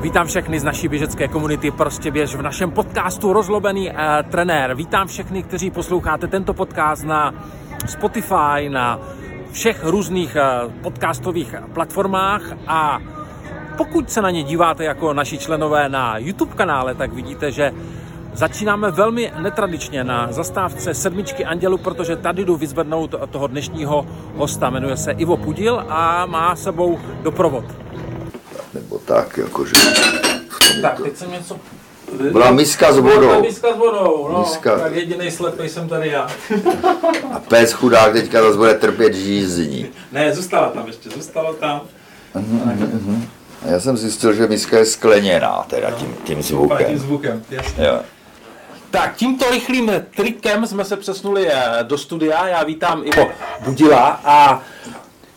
Vítám všechny z naší běžecké komunity Prostě běž v našem podcastu Rozlobený uh, trenér. Vítám všechny, kteří posloucháte tento podcast na Spotify, na všech různých uh, podcastových platformách a pokud se na ně díváte jako naši členové na YouTube kanále, tak vidíte, že Začínáme velmi netradičně na zastávce sedmičky Andělu, protože tady jdu vyzvednout toho dnešního hosta. Jmenuje se Ivo Pudil a má sebou doprovod. Nebo tak, jakože... Tak, teď jsem něco... Byla miska s vodou. Miska s vodou, no. Miska. Tak jediný slepej jsem tady já. A pes chudák teďka zase bude trpět žízní. Ne, zůstala tam ještě, zůstala tam. A já jsem zjistil, že miska je skleněná, teda tím, tím Tím zvukem. zvukem, jasně. Jo. Tak, tímto rychlým trikem jsme se přesnuli eh, do studia. Já vítám Ivo Budila a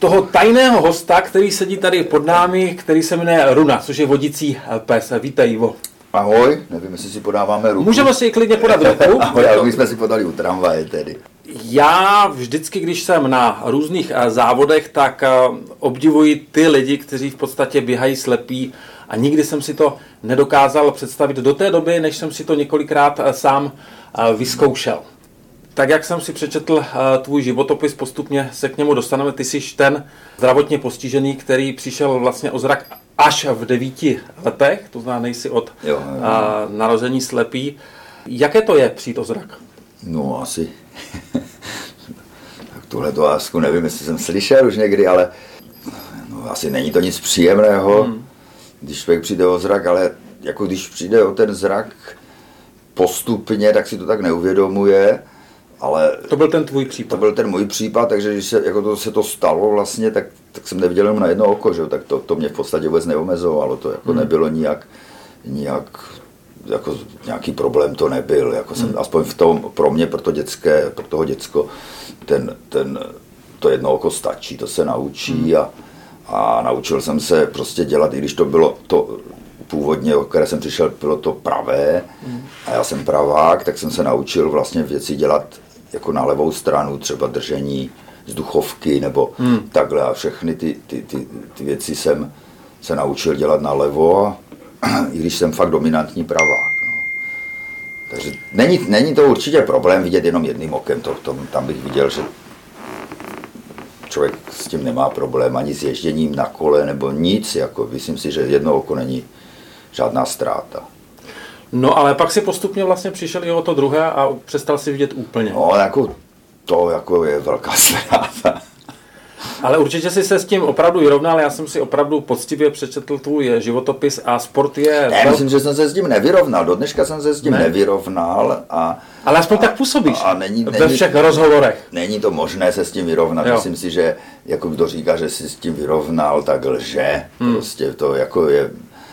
toho tajného hosta, který sedí tady pod námi, který se jmenuje Runa, což je vodící eh, pes. Vítej, Ivo. Ahoj, nevím, jestli si podáváme ruku. Můžeme si klidně podat ruku. Ahoj, ale my jsme si podali u tramvaje tedy. Já vždycky, když jsem na různých eh, závodech, tak eh, obdivuji ty lidi, kteří v podstatě běhají slepí a nikdy jsem si to nedokázal představit do té doby, než jsem si to několikrát sám vyzkoušel. Tak jak jsem si přečetl eh, tvůj životopis, postupně se k němu dostaneme. Ty jsi ten zdravotně postižený, který přišel vlastně o zrak až v devíti letech, to znamená, nejsi od Jo, jo, eh, narození slepý. Jaké to je přijít o zrak? No asi. tak tuhle to lásku nevím, jestli jsem slyšel už někdy, ale no, asi není to nic příjemného, hmm. když člověk přijde o zrak, ale jako když přijde o ten zrak postupně, tak si to tak neuvědomuje, ale To byl ten tvůj to případ. byl ten můj případ, takže když se, jako to, se to stalo vlastně, tak, tak jsem neviděl jenom na jedno oko, že? tak to, to mě v podstatě vůbec neomezovalo, to jako hmm. nebylo nijak, nijak jako nějaký problém to nebyl, jako jsem, aspoň v tom, pro mě, pro to dětské, pro toho děcko, ten, ten, to jedno oko stačí, to se naučí a, a naučil jsem se prostě dělat, i když to bylo to původně, o které jsem přišel, bylo to pravé a já jsem pravák, tak jsem se naučil vlastně věci dělat jako na levou stranu, třeba držení vzduchovky nebo hmm. takhle a všechny ty, ty, ty, ty věci jsem se naučil dělat na levo, i když jsem fakt dominantní pravák. No. Takže není, není to určitě problém vidět jenom jedným okem, to, to, tam bych viděl, že člověk s tím nemá problém ani s ježděním na kole nebo nic, jako myslím si, že jedno oko není žádná ztráta. No ale pak si postupně vlastně přišel i o to druhé a přestal si vidět úplně. No, jako to jako je velká ztráta. Ale určitě si se s tím opravdu vyrovnal, já jsem si opravdu poctivě přečetl tvůj životopis a sport je... Ne, vel- myslím, že jsem se s tím nevyrovnal. Do dneška jsem se s tím Ne? ne? nevyrovnal a, Ale aspoň tak působíš a není- ve není- všech rozhovorech. není to možné se s tím vyrovnat. Jo. Myslím si, že jako kdo říká, že si s tím vyrovnal, tak lže. Hmm. Prostě to jako je...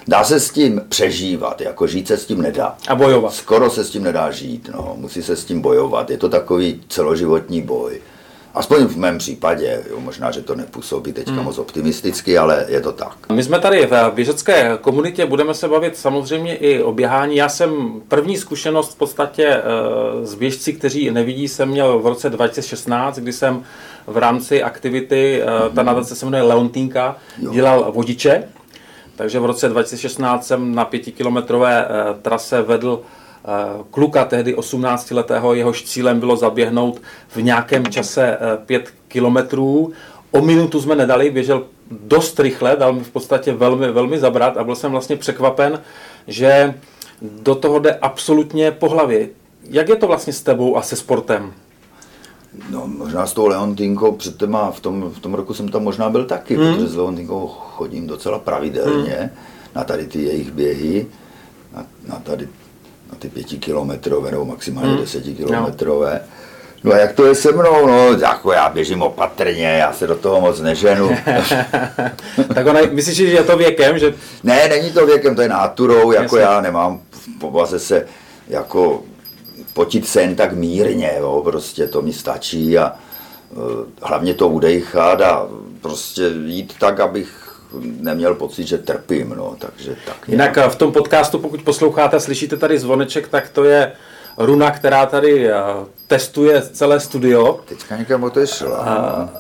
Dá se s tím přežívat, jako žít se s tím nedá. A bojovat. Skoro se s tím nedá žít, no. musí se s tím bojovat. Je to takový celoživotní boj. Aspoň v mém případě, jo, možná, že to nepůsobí teďka hmm. moc optimisticky, ale je to tak. My jsme tady v běžecké komunitě, budeme se bavit samozřejmě i o běhání. Já jsem první zkušenost v podstatě eh, s běžci, kteří nevidí, jsem měl v roce 2016, kdy jsem v rámci aktivity, eh, ta nadace se jmenuje Leontínka, Jo. dělal vodiče. Takže v roce 2016 jsem na pětikilometrové eh, trase vedl eh, kluka, tehdy 18-letého, jehož cílem bylo zaběhnout v nějakém čase 5 kilometrů. O minutu jsme nedali, běžel dost rychle, dal mi v podstatě velmi, velmi zabrat a byl jsem vlastně překvapen, že do toho jde absolutně po hlavě. Jak je to vlastně s tebou a se sportem? No, možná s tou Leontinkou před téma, v tom, v tom roku jsem tam možná byl taky, hmm. protože s Leontinkou chodím docela pravidelně hmm. na tady ty jejich běhy, na, na tady na ty pětikilometrové nebo maximálně Hmm. desetikilometrové. No a jak to je se mnou? No, jako já běžím opatrně, já se do toho moc neženu. tak ona, myslíš, že je to věkem, že ne, není to věkem, to je náturou, jako Jasně. já nemám v povaze se jako potit se jen tak mírně, jo, prostě to mi stačí a eh, hlavně to udejchat a prostě jít tak, abych neměl pocit, že trpím, no, takže tak. Jinak eh, v tom podcastu, pokud posloucháte a slyšíte tady zvoneček, tak to je Runa, která tady eh, testuje celé studio. Teďka někam odešla.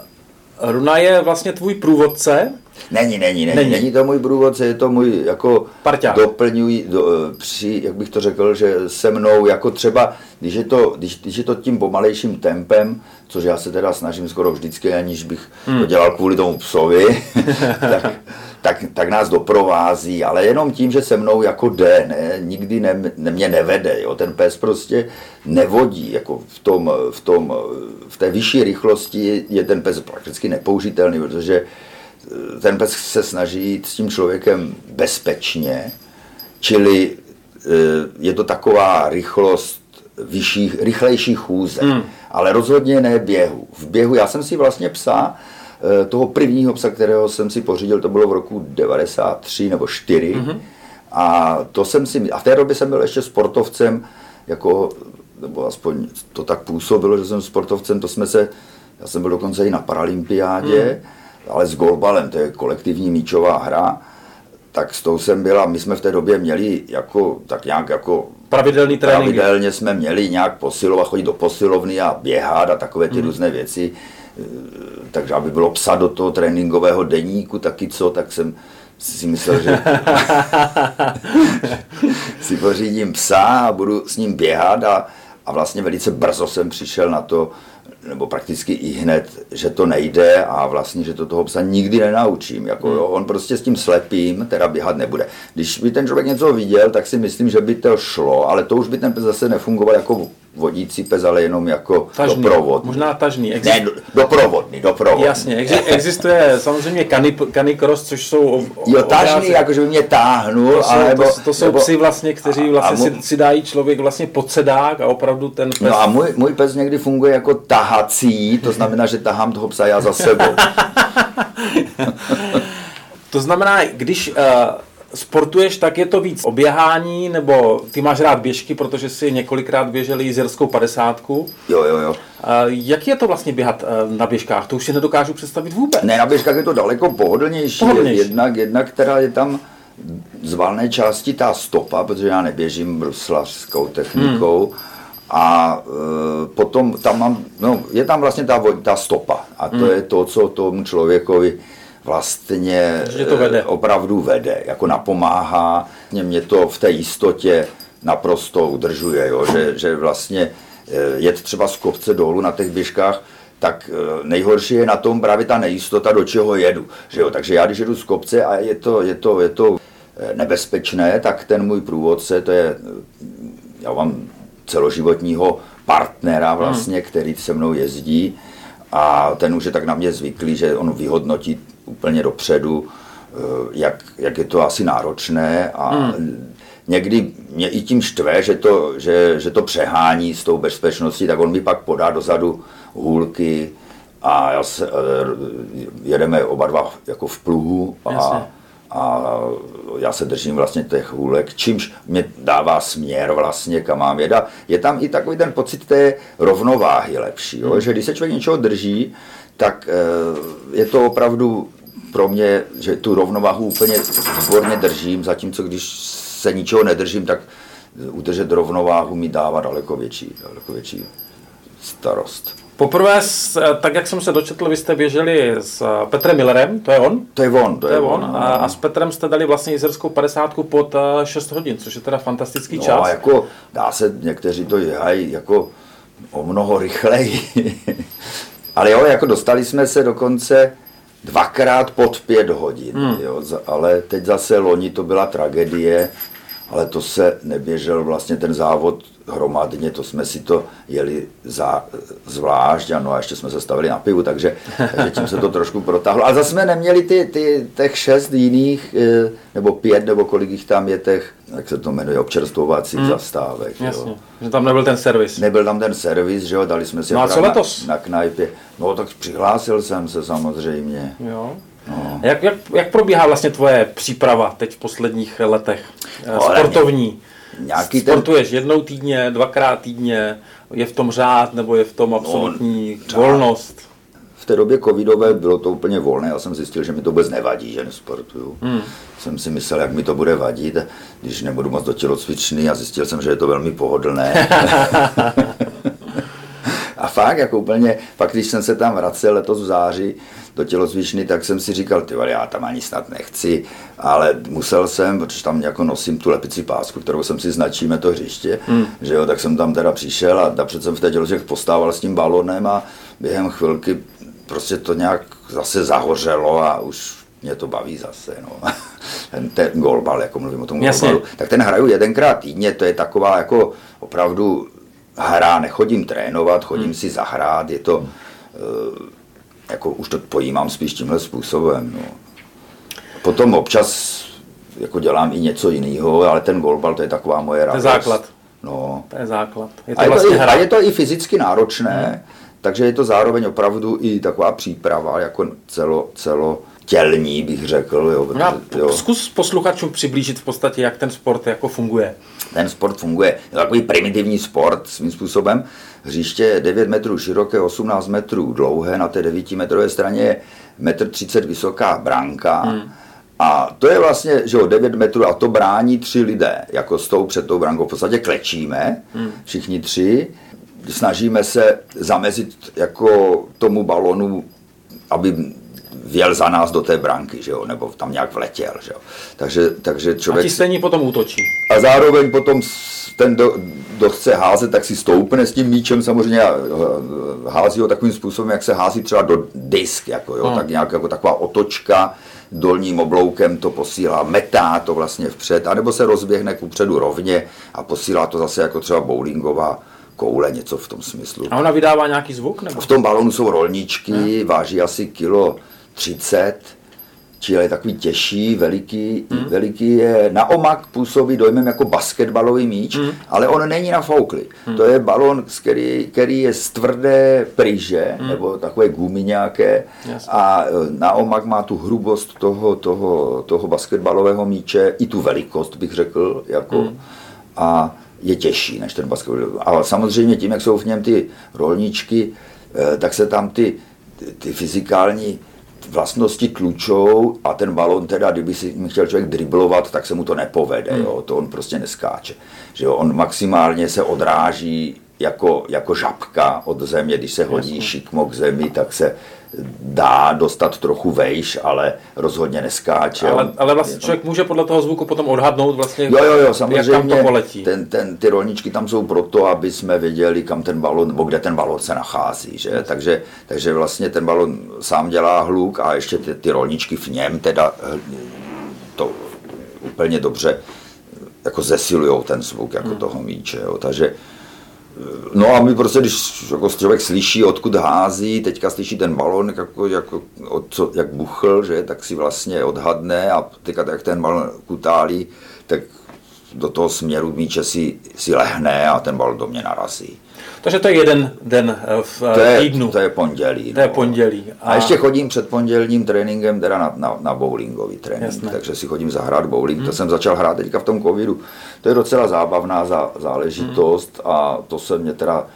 Runa je vlastně tvůj průvodce. Není, není, není, není, není to můj průvodce, je to můj jako Parťák. doplňují, do, při, jak bych to řekl, že se mnou, jako třeba, když je to, když, když je to tím pomalejším tempem, což já se teda snažím skoro vždycky, aniž bych hmm. to dělal kvůli tomu psovi, tak, tak, tak nás doprovází, ale jenom tím, že se mnou jako jde, ne, nikdy ne, ne, mě nevede, jo, ten pes prostě nevodí, jako v, tom, v, tom, v té vyšší rychlosti je ten pes prakticky nepoužitelný, protože ten pes se snaží jít s tím člověkem bezpečně, čili e, je to taková rychlost vyšších, rychlejší chůze, hmm. ale rozhodně ne běhu. V běhu, já jsem si vlastně psa, toho prvního psa, kterého jsem si pořídil, to bylo v roku 93 nebo 4, hmm. a to jsem si, a v té době jsem byl ještě sportovcem, jako, nebo aspoň to tak působilo, že jsem sportovcem, to jsme se, já jsem byl dokonce i na paralympiádě, hmm ale s golbalem, to je kolektivní míčová hra, tak s tou jsem byla, my jsme v té době měli jako, tak nějak jako pravidelný trénink. Pravidelně jsme měli nějak posilovat, chodit do posilovny a běhat a takové ty hmm. různé věci. E, takže aby bylo psa do toho tréninkového deníku taky co, tak jsem si myslel, že si pořídím psa a budu s ním běhat a, a vlastně velice brzo jsem přišel na to, nebo prakticky i hned, že to nejde a vlastně, že to toho psa nikdy nenaučím. Jako, jo, on prostě s tím slepým teda běhat nebude. Když by ten člověk něco viděl, tak si myslím, že by to šlo, ale to už by ten pes zase nefungoval jako vodící pes, ale jenom jako tažný, doprovod. Možná tažný. Exist... Ne, doprovodný, doprovodný. Jasně, existuje samozřejmě canicross, což jsou Jo, tažný, jako že by mě táhnul. To jsou, nebo, to, to jsou nebo, psy vlastně, kteří vlastně a, a si, si, dají člověk vlastně pod sedák a opravdu ten pes... No a můj, můj pes někdy funguje jako tahací, to znamená, že tahám toho psa já za sebou. to znamená, když uh, sportuješ, tak je to víc oběhání, nebo ty máš rád běžky, protože si několikrát běžel jízerskou padesátku. Jo, jo, jo. Jak je to vlastně běhat eh, na běžkách? To už si nedokážu představit vůbec. Ne, na běžkách je to daleko pohodlnější. pohodlnější. Jednak, jednak která je tam z valné části ta stopa, protože já neběžím bruslařskou technikou. Hmm. A e, potom tam mám, no, je tam vlastně ta, ta stopa. A to hmm. je to, co tomu člověkovi vlastně to vede. opravdu vede, jako napomáhá, mě to v té jistotě naprosto udržuje, jo, že, že vlastně eh, jet třeba z kopce dolů na těch běžkách, tak eh, nejhorší je na tom právě ta nejistota, do čeho jedu. Že jo? Takže já, když jedu z kopce a je to, je to, je to nebezpečné, tak ten můj průvodce, to je, já mám celoživotního partnera vlastně, hmm. který se mnou jezdí a ten už je tak na mě zvyklý, že on vyhodnotí úplně dopředu, eh, jak, jak je to asi náročné a hmm. někdy mě i tím štve, že to, že, že to přehání s tou bezpečností, tak on mi pak podá dozadu hůlky a já se, eh, jedeme oba dva jako v pluhu a, a já se držím vlastně těch hůlek, čímž mě dává směr vlastně, kam mám jet. je tam i takový ten pocit té rovnováhy lepší, jo? Hmm. že když se člověk něčeho drží, tak eh, je to opravdu pro mě, že tu rovnováhu úplně výborně držím, zatímco když se ničeho nedržím, tak udržet rovnováhu mi dává daleko větší, daleko větší starost. Poprvé, tak jak jsem se dočetl, vy jste běželi s Petrem Millerem, to je on? To je on, to, to je on. on. A, a s Petrem jste dali vlastně jízerskou 50 pod 6 hodin, což je teda fantastický no, čas. jako dá se, někteří to dělají jako o mnoho rychleji. Ale jo, jako dostali jsme se dokonce dvakrát pod pět hodin, hmm. jo, ale teď zase loni to byla tragédie, ale to se neběžel vlastně ten závod hromadně, to jsme si to jeli za, zvlášť, ano, a ještě jsme se stavili na pivu, takže, takže tím se to trošku protáhlo. Ale zase jsme neměli ty, ty těch šest jiných, eh, nebo pět, nebo kolik jich tam je těch, jak se to jmenuje, občerstvovacích hmm. zastávek. Jasně, jo. že tam nebyl ten servis. Nebyl tam ten servis, že jo, dali jsme si no a co letos? Na, na knajpě. No tak přihlásil jsem se samozřejmě. Jo. No. Jak, jak, jak probíhá vlastně tvoje příprava teď v posledních letech? No, Sportovní. Nějaký Sportuješ ten... jednou týdně, dvakrát týdně, je v tom řád nebo je v tom absolutní no, volnost? V té době covidové bylo to úplně volné, já jsem zjistil, že mi to vůbec nevadí, že nesportuju. Hmm. Jsem si myslel, jak mi to bude vadit, když nebudu moc do tělocvičny a zjistil jsem, že je to velmi pohodlné. a fakt, jako úplně, pak když jsem se tam vracel letos v září do tělozvišny, tak jsem si říkal, ty já tam ani snad nechci, ale musel jsem, protože tam jako nosím tu lepici pásku, kterou jsem si značíme to hřiště, hmm. že jo, tak jsem tam teda přišel a napřed jsem v té tělozvišně postával s tím balonem a během chvilky prostě to nějak zase zahořelo a už mě to baví zase. No. Ten, ten golbal, jako mluvím o tom Jasně. golbalu, tak ten hraju jedenkrát týdně, to je taková jako opravdu hra, nechodím trénovat, chodím hmm. si zahrát, je to, uh, jako už to pojímám spíš tímhle způsobem. No. Potom občas jako dělám i něco jiného, ale ten golbal to je taková moje radost. To je základ. No. To je základ. Je to A je, vlastně to i, hra. a je to i fyzicky náročné, hmm. takže je to zároveň opravdu i taková příprava, jako celo, celo tělní, bych řekl. Jo, No jo. zkus posluchačům přiblížit v podstatě, jak ten sport jako funguje. Ten sport funguje, je to takový primitivní sport svým způsobem. Hřiště 9 metrů široké, 18 metrů dlouhé, na té 9 metrové straně je 1,30 m vysoká bránka. Hmm. A to je vlastně, že jo, 9 metrů a to brání tři lidé, jako s tou před tou brankou. V podstatě klečíme, hmm. všichni tři, snažíme se zamezit jako tomu balonu, aby vjel za nás do té branky, že jo, nebo tam nějak vletěl, že jo. Takže, takže A člověk... ti stejní potom útočí. A zároveň potom ten, kdo, kdo chce házet, tak si stoupne s tím míčem samozřejmě a hází ho takovým způsobem, jak se hází třeba do disk, jako, jo, Hmm. tak nějak jako taková otočka, dolním obloukem to posílá, metá to vlastně vpřed, anebo se rozběhne kupředu rovně a posílá to zase jako třeba bowlingová koule, něco v tom smyslu. A ona vydává nějaký zvuk? Nebo? V tom balonu jsou rolničky, váží asi kilo 30, čili je takový těžší, veliký, hmm. veliký je, na omak působí dojmem jako basketbalový míč, hmm. ale on není nafouklý. Hmm. To je balon, který, který je z tvrdé pryže, hmm. nebo takové gumy nějaké, Jasně. a e, na omak má tu hrubost toho, toho, toho basketbalového míče, i tu velikost, bych řekl, jako, hmm. a je těžší než ten basketbalový. Ale samozřejmě tím, jak jsou v něm ty rolničky, eh, tak se tam ty, ty fyzikální vlastnosti tlučou a ten balon teda, kdyby si chtěl člověk driblovat, tak se mu to nepovede, jo? to on prostě neskáče. Že jo? On maximálně se odráží jako, jako žabka od země, když se hodí šikmo k zemi, tak se dá dostat trochu vejš, ale rozhodně neskáče. Ale, ale vlastně to- člověk může podle toho zvuku potom odhadnout vlastně, Jo, jo, jo, jak tam samozřejmě. to poletí. Ten, ten, ty rolničky tam jsou proto, aby jsme věděli, kam ten balon, nebo kde ten balon se nachází. Že? Takže, takže vlastně ten balon sám dělá hluk a ještě ty, ty rolničky v něm teda eh, to úplně dobře jako zesilují ten zvuk jako toho míče. Jo. Takže No a my prostě, když jako člověk slyší, odkud hází, teďka slyší ten balon, jako, jako, od co, jak buchl, že, tak si vlastně odhadne a teďka, jak ten balon kutálí, tak do toho směru míče si, si lehne a ten balon do mě narazí. Takže to je jeden den eh, v eh, To je, týdnu. to je pondělí. To je no. pondělí. A ještě chodím před pondělním tréninkem teda na, na, na bowlingový trénink, Jasné. Hmm. takže si chodím zahrát bowling. To jsem začal hrát teďka v tom covidu. To je docela zábavná zá, záležitost Hmm. a to se mě teda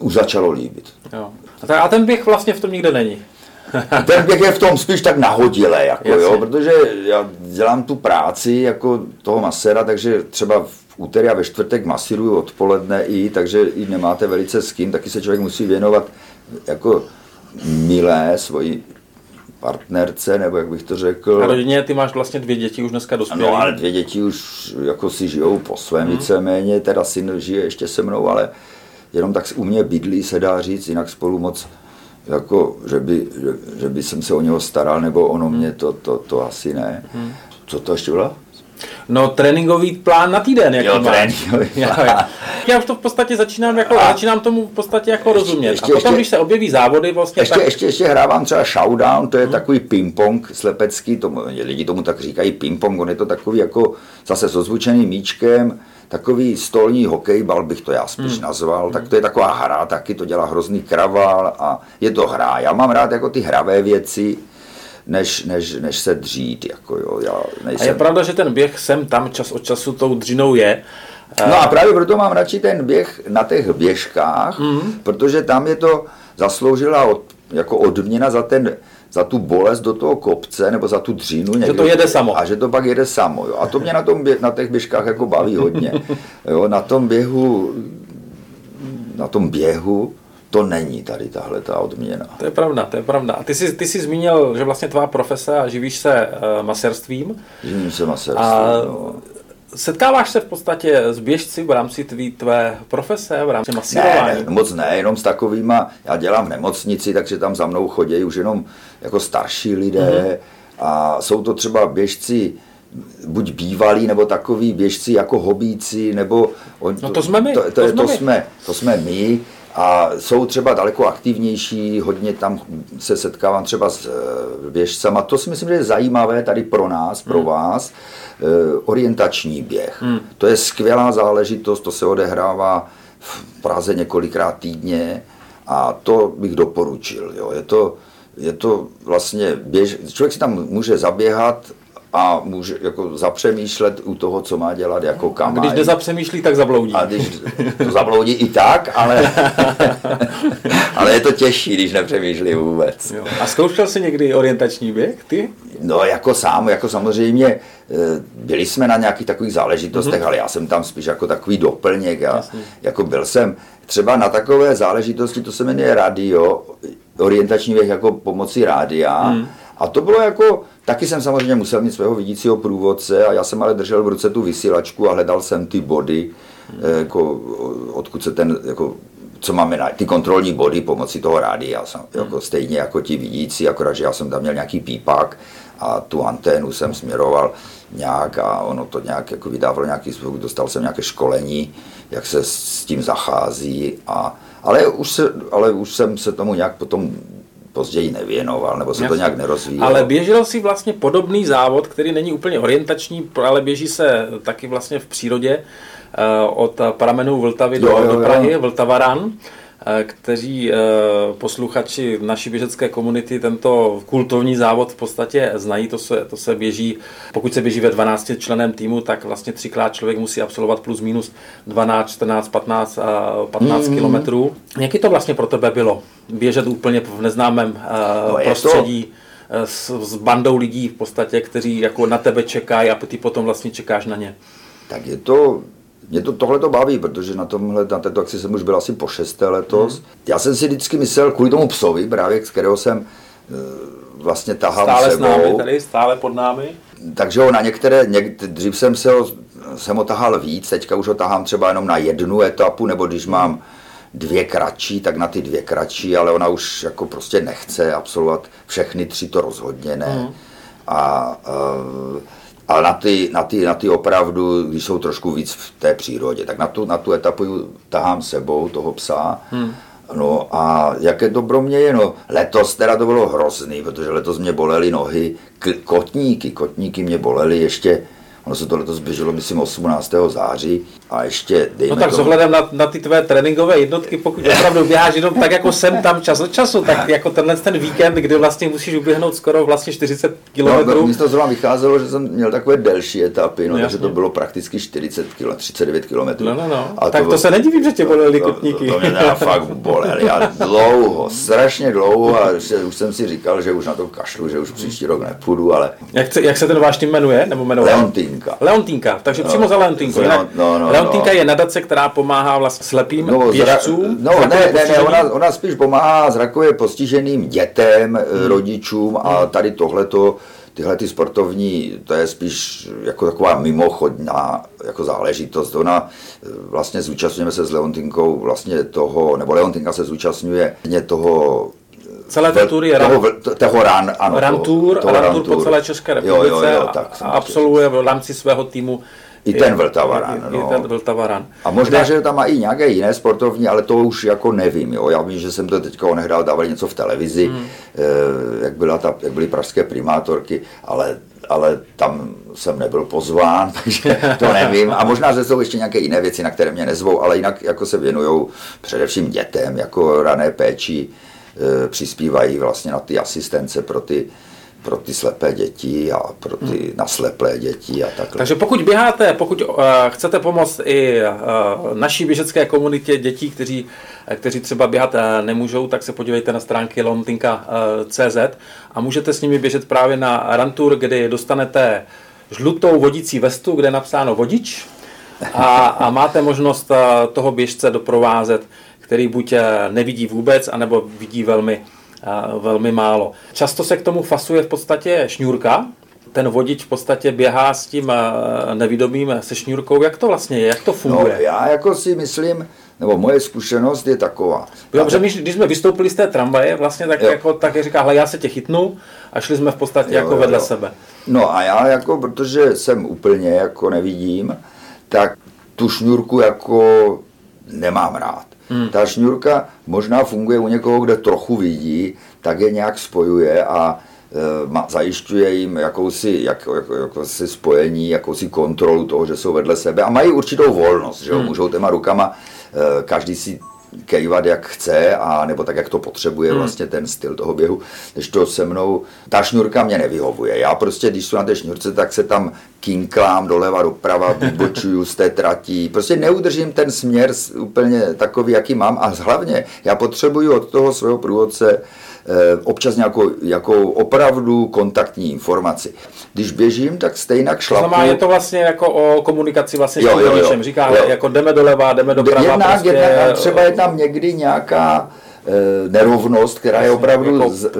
už začalo líbit. Jo. A, a ten běh vlastně v tom nikde není. Ten běh je v tom spíš tak nahodile, jako, Jasně. jo, protože já dělám tu práci jako toho masera, takže třeba v úterý a ve čtvrtek masíruju odpoledne i, takže i nemáte velice s kým, taky se člověk musí věnovat jako milé svoji partnerce, nebo jak bych to řekl. A rodině ty máš vlastně dvě děti už dneska dospělé. No ale dvě děti už jako si žijou po svém Mhm. víceméně, teda syn žije ještě se mnou, ale jenom tak u mě bydlí, se dá říct, jinak spolu moc jako, že by, že, že by jsem se o něho staral, nebo ono Mhm. mě, to, to, to asi ne. Co to ještě bylo? No tréninkový plán na týden, jaký Jo, tréninkový plán. Já už to v podstatě začínám, jako, A- začínám tomu v podstatě jako rozumět. ještě- a potom, ještě- když se objeví závody, vlastně Ještě, tak... ještě, ještě hrávám třeba showdown, Mhm. to je takový ping-pong slepecký, tomu, lidi tomu tak říkají ping-pong, on je to takový jako zase s ozvučeným míčkem, takový stolní hokejbal bych to já spíš Mhm. nazval, tak to je taková hra, taky to dělá hrozný kraval a je to hra. Já mám rád jako ty hravé věci, než, než, než se dřít, jako jo, já A nejsem... je pravda, že ten běh sem tam čas od času tou dřinou je. No a právě proto mám radši ten běh na těch běžkách, Mhm. mm. protože tam je to zasloužila od, jako odměna za ten za tu bolest do toho kopce nebo za tu dřinu. Někdy, to jede samo. A že to pak jede samo. Jo. A to mě na, tom bě, na těch běžkách jako baví hodně. Jo. Na tom běhu, na tom běhu, to není tady tahle ta odměna. To je pravda, to je pravda. A ty jsi, ty jsi zmínil, že vlastně tvá profese a živíš se uh, maserstvím. Živím se maserstvím, a... no. Setkáváš se v podstatě s běžci v rámci tvý, tvé profese, v rámci masírování? Ne, ne, moc ne, jenom s takovýma, já dělám v nemocnici, takže tam za mnou chodí už jenom jako starší lidé mm-hmm. a jsou to třeba běžci, buď bývalí, nebo takový běžci jako hobíci, nebo... On, no to jsme my. To, to, to, jsme, to, jsme, to jsme my a jsou třeba daleko aktivnější, hodně tam se setkávám třeba s eh, běžcama. To si myslím, že je zajímavé tady pro nás, pro hmm. vás, eh, orientační běh. Hmm. To je skvělá záležitost, to se odehrává v Praze několikrát týdně a to bych doporučil. Jo. Je, to, je to vlastně běž, člověk si tam může zaběhat a může jako zapřemýšlet u toho, co má dělat, jako kam. A když nezapřemýšlí, tak zabloudí. A když to zabloudí i tak, ale, ale je to těžší, když nepřemýšlí vůbec. Jo. A zkoušel jsi někdy orientační běh, ty? No jako sám, jako samozřejmě eh, byli jsme na nějakých takových záležitostech, mm-hmm. ale já jsem tam spíš jako takový doplněk. Já, jako byl jsem třeba na takové záležitosti, to se jmenuje radio, orientační běh jako pomocí rádia. Mm. A to bylo jako, taky jsem samozřejmě musel mít svého vidícího průvodce a já jsem ale držel v ruce tu vysílačku a hledal jsem ty body, hmm. jako, odkud se ten, jako, co máme na ty kontrolní body pomocí toho rádia, jsem, hmm. jako, stejně jako ti vidící, akorát, že já jsem tam měl nějaký pípák a tu anténu jsem směroval nějak a ono to nějak jako vydávalo nějaký zvuk, dostal jsem nějaké školení, jak se s tím zachází a ale už, se, ale už jsem se tomu nějak potom později nevěnoval, nebo se Jasně. to nějak nerozvíjelo. Ale běžel si vlastně podobný závod, který není úplně orientační, ale běží se taky vlastně v přírodě eh, od pramenů Vltavy do, jo, jo, do Prahy, Vltavaran. Eh, kteří eh, posluchači naší běžecké komunity tento kultovní závod v podstatě znají. To se, to se běží, pokud se běží ve 12 členem týmu, tak vlastně třikrát člověk musí absolvovat plus minus 12, 14, 15, 15 mm. kilometrů. Jaký to vlastně pro tebe bylo? Běžet úplně v neznámém eh, no prostředí? S, s bandou lidí v podstatě, kteří jako na tebe čekají a ty potom vlastně čekáš na ně. Tak je to mě to, tohle to baví, protože na tomhle, na této akci jsem už byl asi po šesté letos. Hmm. Já jsem si vždycky myslel, kvůli tomu psovi, právě z kterého jsem eh, vlastně tahal stále sebou. Stále s námi tady, stále pod námi. Takže ho na některé, něk, dřív jsem se ho, jsem ho tahal víc, teďka už ho tahám třeba jenom na jednu etapu, nebo když mám dvě kratší, tak na ty dvě kratší, ale ona už jako prostě nechce absolvovat všechny tři, to rozhodně ne. Hmm. A uh, ale na ty, na, ty, na ty opravdu, když jsou trošku víc v té přírodě, tak na tu, na tu etapu tahám sebou toho psa. Hmm. No a jaké to pro mě je, no letos teda to bylo hrozný, protože letos mě bolely nohy, kotníky, kotníky mě bolely ještě Ono se to letos běželo, myslím, 18. září a ještě dejme No tak s ohledem na, na, ty tvé tréninkové jednotky, pokud opravdu běháš jenom tak jako sem tam čas od času, tak jako tenhle ten víkend, kdy vlastně musíš uběhnout skoro vlastně 40 km. No, mě to zrovna vycházelo, že jsem měl takové delší etapy, no, takže to bylo prakticky 40 km, 39 km. No, no, no. A tak to, to, se nedivím, že tě bolely kotníky. To, to, to mě fakt bolely a dlouho, strašně dlouho a že už jsem si říkal, že už na to kašlu, že už příští rok nepůjdu, ale... Jak, jak se ten váš tým jmenuje? Nebo jmenoval? Leontinka. Leontinka, takže no, přímo za Leontinkou. No, no, no, Leontinka no. je nadace, která pomáhá vlastně slepým no, běžcům. No, ne, ne, ne, ona, ona spíš pomáhá zrakově postiženým dětem, hmm. rodičům a hmm. tady tohleto tyhle ty sportovní, to je spíš jako taková mimochodná jako záležitost. Ona eh, vlastně zúčastňujeme se s Leontinkou vlastně toho, nebo Leontinka se zúčastňuje toho celé té tury je toho, toho ran, ano, run tour, toho, toho run tour po celé České republice jo, jo, jo, tak a absolvuje v rámci svého týmu i ten Vltavaran. I, no. i ten Vltavaran. A možná, že tam má i nějaké jiné sportovní, ale to už jako nevím. Jo. Já vím, že jsem to teďka onehrál, dávali něco v televizi, hmm. eh, jak, byla ta, jak byly pražské primátorky, ale ale tam jsem nebyl pozván, takže to nevím. A možná, že jsou ještě nějaké jiné věci, na které mě nezvou, ale jinak jako se věnují především dětem, jako rané péči, e, přispívají vlastně na ty asistence pro ty pro ty slepé děti a pro ty hmm. nasleplé děti a takhle. Takže pokud běháte, pokud uh, chcete pomoct i uh, naší běžecké komunitě dětí, kteří, kteří třeba běhat uh, nemůžou, tak se podívejte na stránky lontinka.cz a můžete s nimi běžet právě na Rantour, kdy dostanete žlutou vodící vestu, kde je napsáno vodič a, a máte možnost toho běžce doprovázet který buď eh, nevidí vůbec, anebo vidí velmi, eh, velmi málo. Často se k tomu fasuje v podstatě šňůrka, ten vodič v podstatě běhá s tím nevidomým se šňůrkou. Jak to vlastně je? Jak to funguje? No, já jako si myslím, nebo moje zkušenost je taková. Dobře, my, když jsme vystoupili z té tramvaje, vlastně tak, jako, tak říká, hle, já se tě chytnu a šli jsme v podstatě jo, jako vedle jo. sebe. No a já jako, protože jsem úplně jako nevidím, tak tu šňůrku jako nemám rád. Hmm. Ta šňůrka možná funguje u někoho, kde trochu vidí, tak je nějak spojuje a e, zajišťuje jim jakousi, jak, jako, jakousi spojení, jakousi kontrolu toho, že jsou vedle sebe a mají určitou volnost, že hmm. můžou těma rukama, e, každý si kejvat, jak chce, a nebo tak, jak to potřebuje hmm. vlastně ten styl toho běhu. Když to se mnou, ta šňůrka mě nevyhovuje. Já prostě, když jsou na té šňůrce, tak se tam kinklám doleva, doprava, vybočuju z té tratí. Prostě neudržím ten směr úplně takový, jaký mám a hlavně já potřebuju od toho svého průvodce občas nějakou, jakou opravdu kontaktní informaci. Když běžím, tak stejně šlapu. Znamená, je to vlastně jako o komunikaci vlastně jo, s tím Říká, jo. jako jdeme doleva, jdeme doprava. Jednak, prostě... jednak, třeba je tam někdy nějaká Eh, nerovnost, která je opravdu jako z,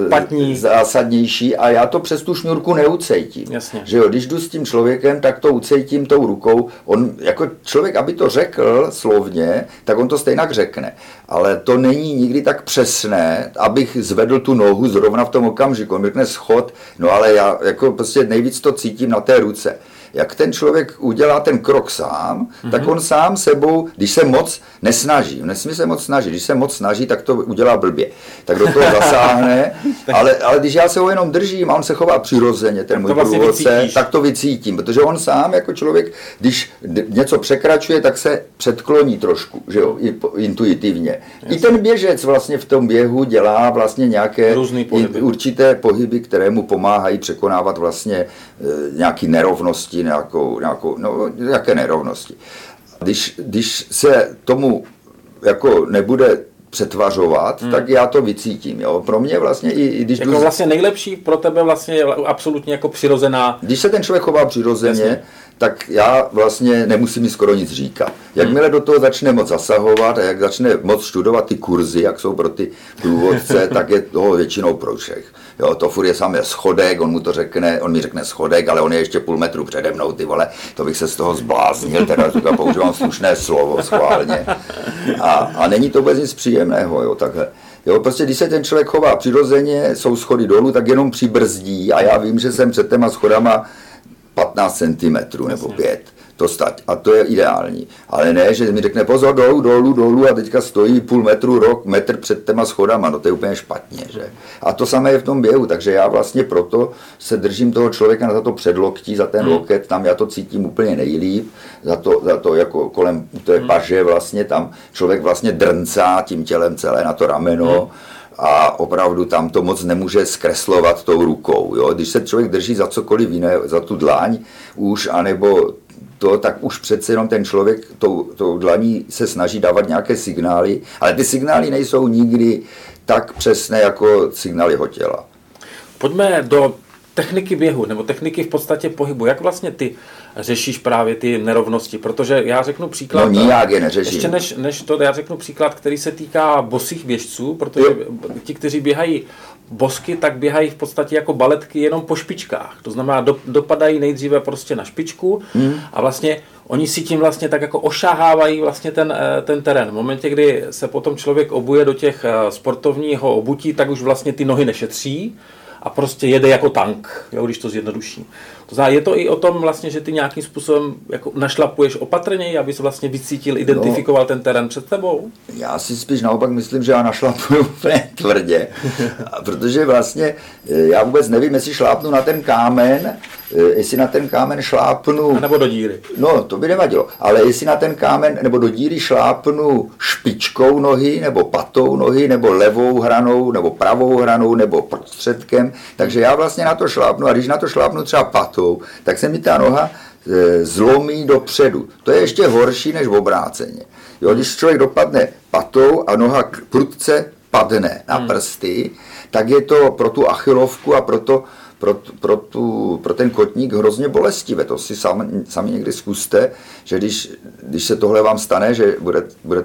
zásadnější a já to přes tu šňůrku neucejtím. Jasně. Že jo, když jdu s tím člověkem, tak to ucejtím tou rukou. On jako člověk, aby to řekl slovně, tak on to stejně řekne. Ale to není nikdy tak přesné, abych zvedl tu nohu zrovna v tom okamžiku. On řekne schod, no ale já jako prostě nejvíc to cítím na té ruce jak ten člověk udělá ten krok sám, mm-hmm. tak on sám sebou, když se moc nesnaží, nesmí se moc snažit, když se moc snaží, tak to udělá blbě. Tak do toho zasáhne, ale, ale když já se ho jenom držím a on se chová přirozeně, ten můj vlastně průvodce, tak to vycítím, protože on sám jako člověk, když něco překračuje, tak se předkloní trošku, že jo, intuitivně. Jasně. I ten běžec vlastně v tom běhu dělá vlastně nějaké pohyby. určité pohyby, které mu pomáhají překonávat vlastně e, nějaké nerovnosti, nějakou, nějakou, no, nějaké nerovnosti. Když, když se tomu jako nebude přetvařovat, hmm. tak já to vycítím. Jo. Pro mě vlastně i, i když... Jako jdu... vlastně nejlepší pro tebe vlastně je absolutně jako přirozená... Když se ten člověk chová přirozeně, Jasně tak já vlastně nemusím mi skoro nic říkat. Jakmile do toho začne moc zasahovat a jak začne moc studovat ty kurzy, jak jsou pro ty průvodce, tak je toho většinou pro všech. Jo, to furt je samé schodek, on mu to řekne, on mi řekne schodek, ale on je ještě půl metru přede mnou, ty vole, to bych se z toho zbláznil, teda říká, používám slušné slovo schválně. A, a není to vůbec nic příjemného, jo, takhle. Jo, prostě když se ten člověk chová přirozeně, jsou schody dolů, tak jenom přibrzdí a já vím, že jsem před těma schodama 15 cm nebo 5. To stať. A to je ideální. Ale ne, že mi řekne pozor dolů, dolů, dolů a teďka stojí půl metru, rok, metr před těma schodama. No to je úplně špatně. Že? A to samé je v tom běhu. Takže já vlastně proto se držím toho člověka za to předloktí, za ten hmm. loket, tam já to cítím úplně nejlíp, za to, za to jako kolem té hmm. paže vlastně, tam člověk vlastně drncá tím tělem celé na to rameno. Hmm a opravdu tam to moc nemůže zkreslovat tou rukou. Jo? Když se člověk drží za cokoliv jiné, za tu dlaň už, anebo to, tak už přece jenom ten člověk tou, tou dlaní se snaží dávat nějaké signály, ale ty signály nejsou nikdy tak přesné jako signály jeho těla. Pojďme do techniky běhu nebo techniky v podstatě pohybu. Jak vlastně ty řešíš právě ty nerovnosti? Protože já řeknu příklad. No nijak je neřeším. Ještě než, než to, já řeknu příklad, který se týká bosých běžců, protože jo. ti, kteří běhají bosky, tak běhají v podstatě jako baletky jenom po špičkách. To znamená, do, dopadají nejdříve prostě na špičku hmm. a vlastně oni si tím vlastně tak jako ošahávají vlastně ten, eh, ten terén. V momentě, kdy se potom člověk obuje do těch eh, sportovního obutí, tak už vlastně ty nohy nešetří a prostě jede jako tank, jo, když to zjednoduší. To znamená, je to i o tom vlastně, že ty nějakým způsobem jako našlapuješ opatrně, abys vlastně vycítil, identifikoval no, ten terén před tebou? Já si spíš naopak myslím, že já našlapuju úplně tvrdě, protože vlastně eh, já vůbec nevím, jestli šlápnu na ten kámen, eh, jestli na ten kámen šlápnu... A nebo do díry. No, to by nevadilo, ale jestli na ten kámen nebo do díry šlápnu špičkou nohy, nebo patou nohy, nebo levou hranou, nebo pravou hranou, nebo prostředkem, takže já vlastně na to šlápnu a když na to šlápnu třeba patou, patou, tak se mi ta noha e, zlomí dopředu. To je ještě horší než v obráceně. Jo, když člověk dopadne patou a noha prudce padne na hmm. prsty, tak je to pro tu achilovku a pro, to, pro, pro, tu, pro ten kotník hrozně bolestivé. To si sami, sami někdy zkuste, že když, když se tohle vám stane, že bude, bude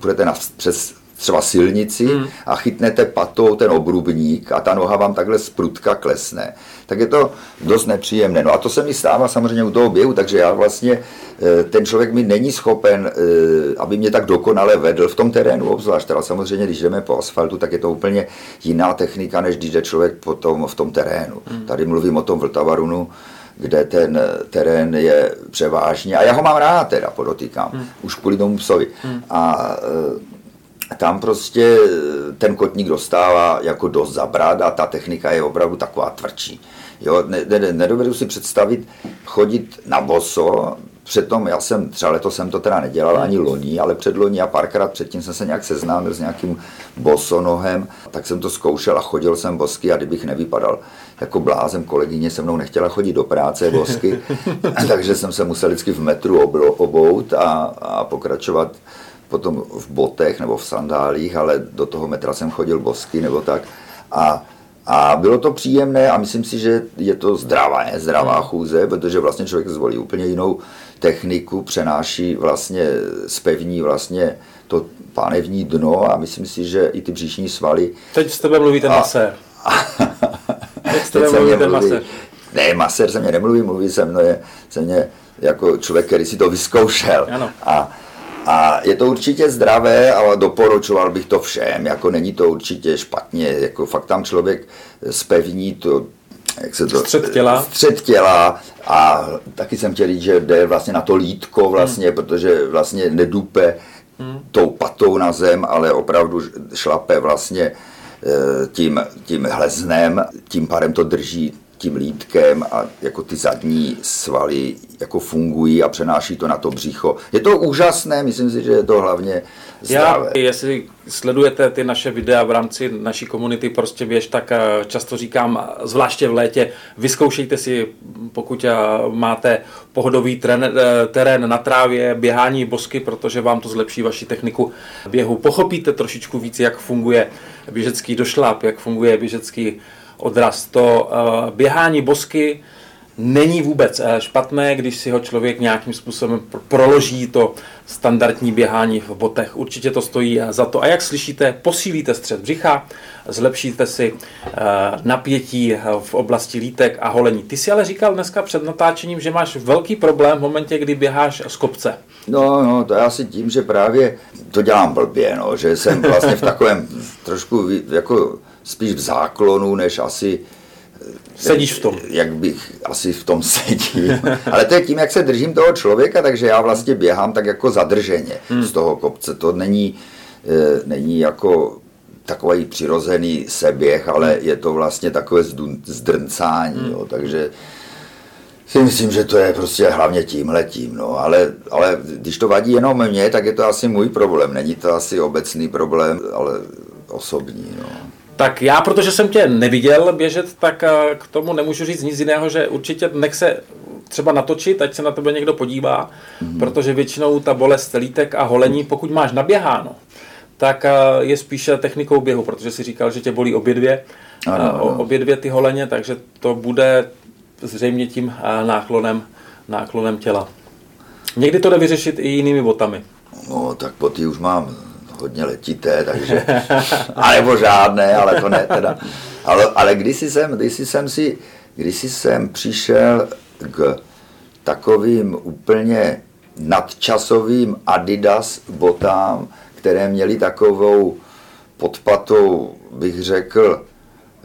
půjdete na, přes třeba silnici hmm. a chytnete patou ten obrubník a ta noha vám takhle z prutka klesne, tak je to dost nepříjemné. No a to se mi stává samozřejmě u toho běhu, takže já vlastně, eh, ten člověk mi není schopen, eh, aby mě tak dokonale vedl v tom terénu, obzvlášť teda samozřejmě, když jdeme po asfaltu, tak je to úplně jiná technika, než když jde člověk potom v tom terénu. Hmm. Tady mluvím o tom Vltavarunu, kde ten terén je převážně, a já ho mám rád teda, podotýkám, hmm. už kvůli tomu psovi. Hmm. A eh, tam prostě ten kotník dostává jako dost zabrat a ta technika je opravdu taková tvrdší. Jo, ne, ne, nedovedu si představit chodit na boso, Přitom já jsem, třeba letos jsem to teda nedělal ani loni, ale před loni a párkrát předtím jsem se nějak seznámil s nějakým bosonohem, tak jsem to zkoušel a chodil jsem bosky a kdybych nevypadal jako blázen, kolegyně se mnou nechtěla chodit do práce bosky, takže jsem se musel vždycky v metru obout a, a pokračovat potom v botech nebo v sandálích, ale do toho metra jsem chodil bosky nebo tak. A a bylo to příjemné a myslím si, že je to zdravá, ne? zdravá hmm. chůze, protože vlastně člověk zvolí úplně jinou techniku, přenáší vlastně, spevní vlastně to pánevní dno a myslím si, že i ty břišní svaly. Teď s tebe mluví ten masér. Teď s tebe mluví ten masér. Ne, masér se mě nemluví, mluví se mnou, se mě jako člověk, který si to vyzkoušel. Ano. A a je to určitě zdravé, ale doporučoval bych to všem, jako není to určitě špatně, jako fakt tam člověk spevní to, jak se to... Střed těla. Střed těla a taky jsem chtěl říct, že jde vlastně na to lítko vlastně, hmm. protože vlastně nedupe hmm. tou patou na zem, ale opravdu šlape vlastně eh, tím, tím hleznem, tím pádem to drží tím lítkem a jako ty zadní svaly jako fungují a přenáší to na to břicho. Je to úžasné, myslím si, že je to hlavně zdravé. Já, jestli sledujete ty naše videa v rámci naší komunity Prostě běž, tak eh, často říkám, zvláště v létě, vyzkoušejte si, pokud eh, máte pohodový terén, eh, terén na trávě, běhání bosky, protože vám to zlepší vaši techniku běhu. Pochopíte trošičku víc, jak funguje běžecký došlap, jak funguje běžecký odraz. To uh, běhání bosky není vůbec uh, špatné, když si ho člověk nějakým způsobem proloží to standardní běhání v botech. Určitě to stojí uh, za to. A jak slyšíte, posílíte střed břicha, zlepšíte si napětí v oblasti lítek a holení. Ty si ale říkal dneska před natáčením, že máš velký problém v momentě, kdy běháš z kopce. No, no, to je asi tím, že právě to dělám blbě, no, že jsem vlastně v takovém trošku jako spíš v záklonu, než asi Sedíš v tom. Jak bych asi v tom sedím. Ale to je tím, jak se držím toho člověka, takže já vlastně běhám tak jako zadrženě hmm. z toho kopce. To není, e, není jako takový přirozený seběh, ale je to vlastně takové zdrncání. Hmm. Jo, takže si myslím, že to je prostě hlavně tím letím. No. Ale, ale když to vadí jenom mě, tak je to asi můj problém. Není to asi obecný problém, ale osobní. No. Tak já, protože jsem tě neviděl běžet, tak eh, k tomu nemůžu říct nic jiného, že určitě nech se třeba natočit, ať se na tebe někdo podívá, mm-hmm. protože většinou ta bolest lítek a holení, pokud máš naběháno, tak eh, je spíše technikou běhu, protože si říkal, že tě bolí obě dvě, ano, ano. obě dvě ty holeně, takže to bude zřejmě tím náklonem, náklonem těla. Někdy to jde vyřešit i jinými botami. No, tak boty už mám hodně letité, takže, alebo žádné, ale to ne teda. Ale, ale když jsem, když jsem si, když jsem přišel k takovým úplně nadčasovým Adidas botám, které měly takovou podpatou, bych řekl,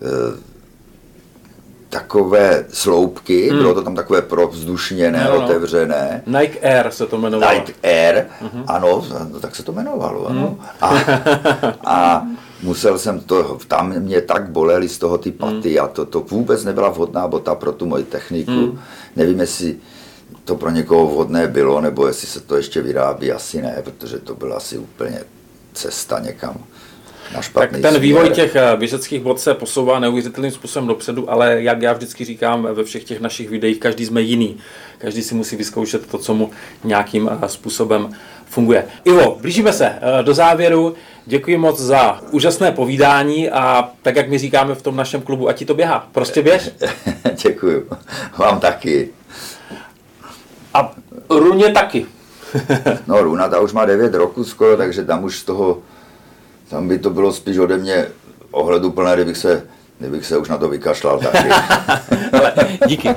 eh, takové sloupky, hmm. bylo to tam takové provzdušněné, no, no. otevřené. Nike Air se to jmenovalo. Nike Air, uh-huh. ano, no, tak se to jmenovalo, ano. Hmm. A, a musel jsem to, tam mě tak bolely z toho ty paty hmm. a to, to vůbec nebyla vhodná bota pro tu moji techniku. Hmm. Nevím, jestli to pro někoho vhodné bylo, nebo jestli se to ještě vyrábí, asi ne, protože to byla asi úplně cesta někam tak ten směr. vývoj těch eh, běžeckých bod se posouvá neuvěřitelným způsobem dopředu, ale jak já vždycky říkám ve všech těch našich videích, každý jsme jiný. Každý si musí vyzkoušet to, co mu nějakým eh, způsobem funguje. Ivo, blížíme se eh, do závěru. Děkuji moc za úžasné povídání a tak, jak my říkáme v tom našem klubu, ať ti to běhá. Prostě běž. Děkuji. Vám taky. A Runě taky. no Luna, ta už má 9 roků skoro, takže tam už z toho, tam by to bylo spíš ode mě ohledu plné, kdybych se, kdybych se už na to vykašlal taky. díky.